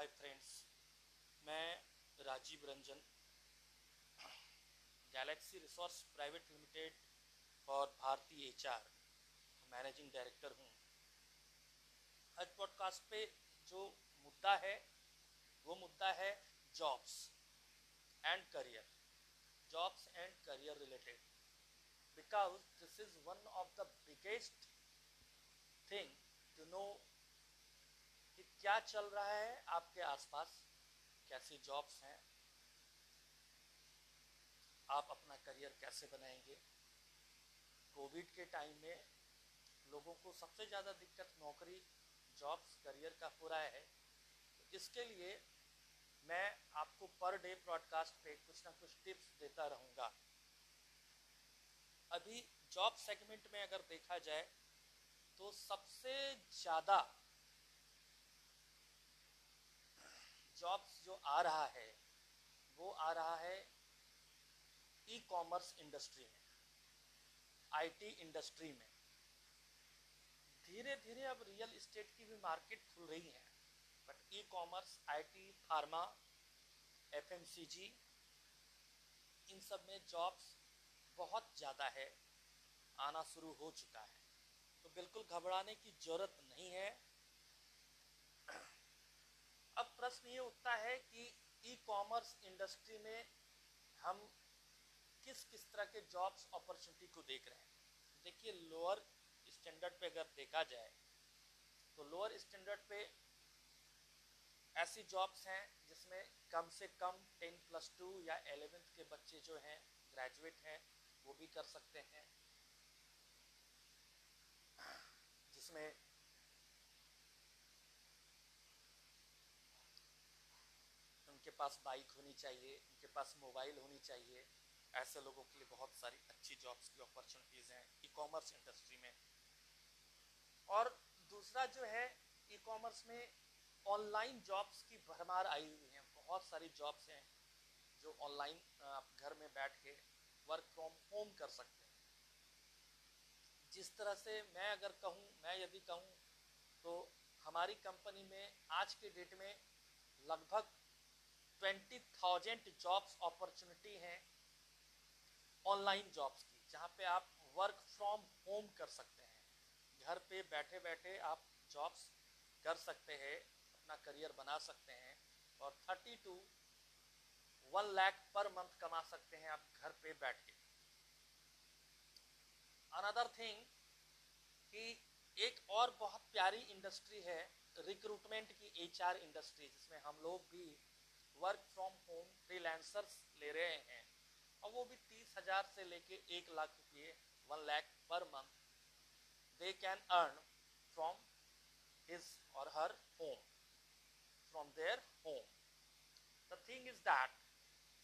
हाय friends मैं Rajeev Ranjan Galaxy resource private limited और भारतीय एच मैनेजिंग डायरेक्टर हूँ। आज पॉडकास्ट पे जो मुद्दा है, वो मुद्दा है jobs and career jobs and career related because this is one of the biggest thing to know क्या चल रहा है? आपके आसपास कैसी जॉब्स हैं? आप अपना करियर कैसे बनाएँगे? कोविड के टाइम में लोगों को सबसे ज़्यादा दिक्कत नौकरी जॉब्स करियर का हो रहा है। इसके लिए मैं आपको पर डे ब्रॉडकास्ट पे कुछ ना कुछ टिप्स देता रहूँगा। अभी जॉब सेगमेंट में अगर देखा जाए तो सबसे ज़्यादा जॉब्स जो आ रहा है, वो आ रहा है ई कॉमर्स इंडस्ट्री में आईटी इंडस्ट्री में। धीरे धीरे अब रियल इस्टेट की भी मार्केट खुल रही है but e commerce IT pharma FMCG इन सब में जॉब्स बहुत ज़्यादा है, आना शुरू हो चुका है। तो बिल्कुल घबराने की ज़रूरत नहीं है। प्रश्न ये उठता है कि ई कॉमर्स इंडस्ट्री में हम किस किस तरह के जॉब्स अपॉर्चुनिटी को देख रहे हैं? देखिए लोअर स्टैंडर्ड पे अगर देखा जाए तो लोअर स्टैंडर्ड पे ऐसी जॉब्स हैं जिसमें कम से कम टेन प्लस टू या एलेवेंथ के बच्चे जो हैं ग्रेजुएट हैं, वो भी कर सकते हैं। जिसमें उनके पास बाइक होनी चाहिए, उनके पास मोबाइल होनी चाहिए। ऐसे लोगों के लिए बहुत सारी अच्छी जॉब्स की अपॉर्चुनिटीज़ हैं ई कॉमर्स इंडस्ट्री में। और दूसरा जो है ई कॉमर्स में ऑनलाइन जॉब्स की भरमार आई हुई हैं। बहुत सारी जॉब्स हैं जो ऑनलाइन आप घर में बैठ के वर्क फ्रॉम होम कर सकते हैं। जिस तरह से मैं अगर कहूँ, मैं यदि कहूँ तो हमारी कंपनी में आज के डेट में लगभग ट्वेंटी थाउज़ेंड जॉब्स अपॉर्चुनिटी हैं ऑनलाइन जॉब्स की, जहाँ पे आप वर्क फ्रॉम होम कर सकते हैं। घर पे बैठे बैठे आप जॉब्स कर सकते हैं, अपना करियर बना सकते हैं और thirty two one lakh per month कमा सकते हैं आप घर पे बैठ के। अनदर थिंग कि एक और बहुत प्यारी इंडस्ट्री है रिक्रूटमेंट की एचआर इंडस्ट्री जिसमें हम लोग भी वर्क फ्रॉम होम फ्रीलांसर्स ले रहे हैं। और वो भी तीस हज़ार से लेके एक लाख रुपये one lakh per month they can earn from his और हर home from their home the thing is that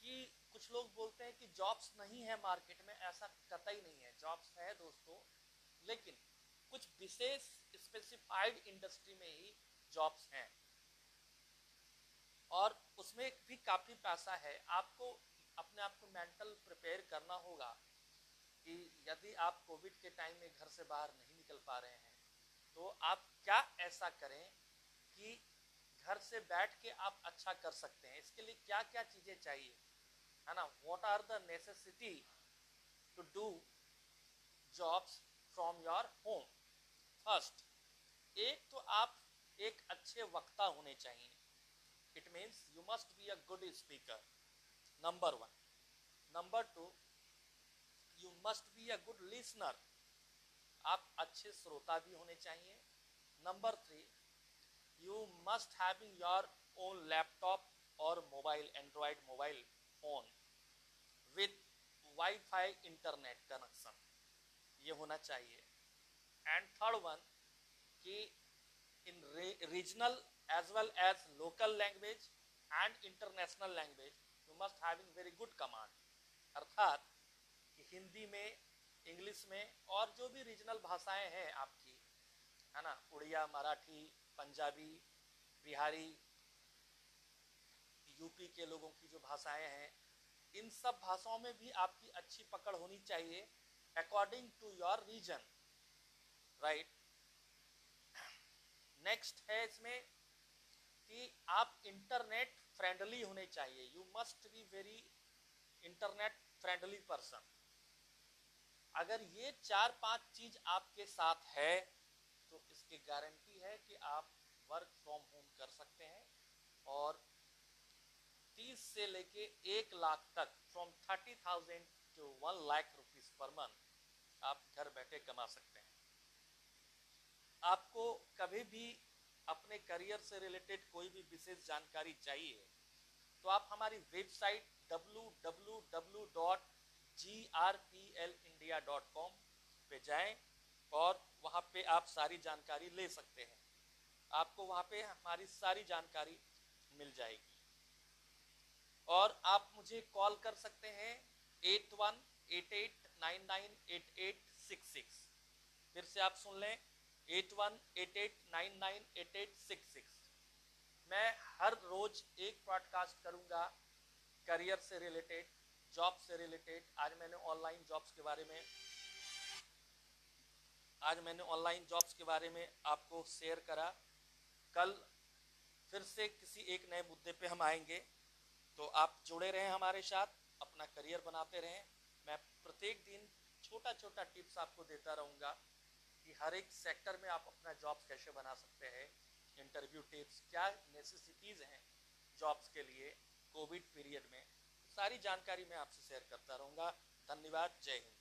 कि कुछ लोग बोलते हैं कि जॉब्स नहीं है मार्केट में, ऐसा कतई नहीं है। जॉब्स है दोस्तों, लेकिन कुछ विशेष स्पेसिफाइड इंडस्ट्री में ही जॉब्स हैं। उसमें भी काफ़ी पैसा है। आपको, अपने आप को मेंटल प्रिपेयर करना होगा कि यदि आप कोविड के टाइम में घर से बाहर नहीं निकल पा रहे हैं तो आप क्या ऐसा करें कि घर से बैठ के आप अच्छा कर सकते हैं? इसके लिए क्या क्या चीज़ें चाहिए? है ना? What are the necessity to do jobs from your home first एक तो आप एक अच्छे वक्ता होने चाहिए। It means you must be a good speaker number one number two you must be a good listener आप अच्छे श्रोता भी होने चाहिए. Number three you must having your own laptop और mobile android mobile phone with WiFi internet connection ये होना चाहिए. एंड थर्ड वन कि इन regional as well as local language and international language, you must having very good command. अर्थात हिंदी में, English में और जो भी रीजनल भाषाएँ हैं आपकी, है ना, उड़िया, मराठी, पंजाबी, बिहारी, यूपी के लोगों की जो भाषाएँ हैं, इन सब भाषाओं में भी आपकी अच्छी पकड़ होनी चाहिए according to your region right next है इसमें कि आप इंटरनेट फ्रेंडली होने चाहिए। You must be very internet friendly person अगर ये चार पाँच चीज़ आपके साथ है तो इसकी गारंटी है कि आप वर्क फ्रॉम होम कर सकते हैं। और 30 से लेके एक लाख तक from thirty thousand to one lakh rupees per month आप घर बैठे कमा सकते हैं। आपको कभी भी अपने करियर से रिलेटेड कोई भी विशेष जानकारी चाहिए तो आप हमारी वेबसाइट www.grplindia.com पे जाएँ और वहाँ पे आप सारी जानकारी ले सकते हैं। आपको वहाँ पे हमारी सारी जानकारी मिल जाएगी। और आप मुझे कॉल कर सकते हैं eight one eight eight nine nine eight eight six six. फिर से आप सुन लें eight one eight eight nine nine eight eight six six. मैं हर रोज एक पॉडकास्ट करूँगा करियर से रिलेटेड जॉब से रिलेटेड आज मैंने ऑनलाइन जॉब्स के बारे में आज मैंने ऑनलाइन जॉब्स के बारे में आपको शेयर करा। कल फिर से किसी एक नए मुद्दे पे हम आएँगे। तो आप जुड़े रहें हमारे साथ, अपना करियर बनाते रहें। मैं प्रत्येक दिन छोटा छोटा टिप्स आपको देता रहूँगा। कि हर एक सेक्टर में आप अपना जॉब कैसे बना सकते हैं इंटरव्यू टिप्स क्या नेसेसिटीज़ हैं जॉब्स के लिए कोविड पीरियड में, सारी जानकारी मैं आपसे शेयर करता रहूँगा। धन्यवाद, जय हिंद।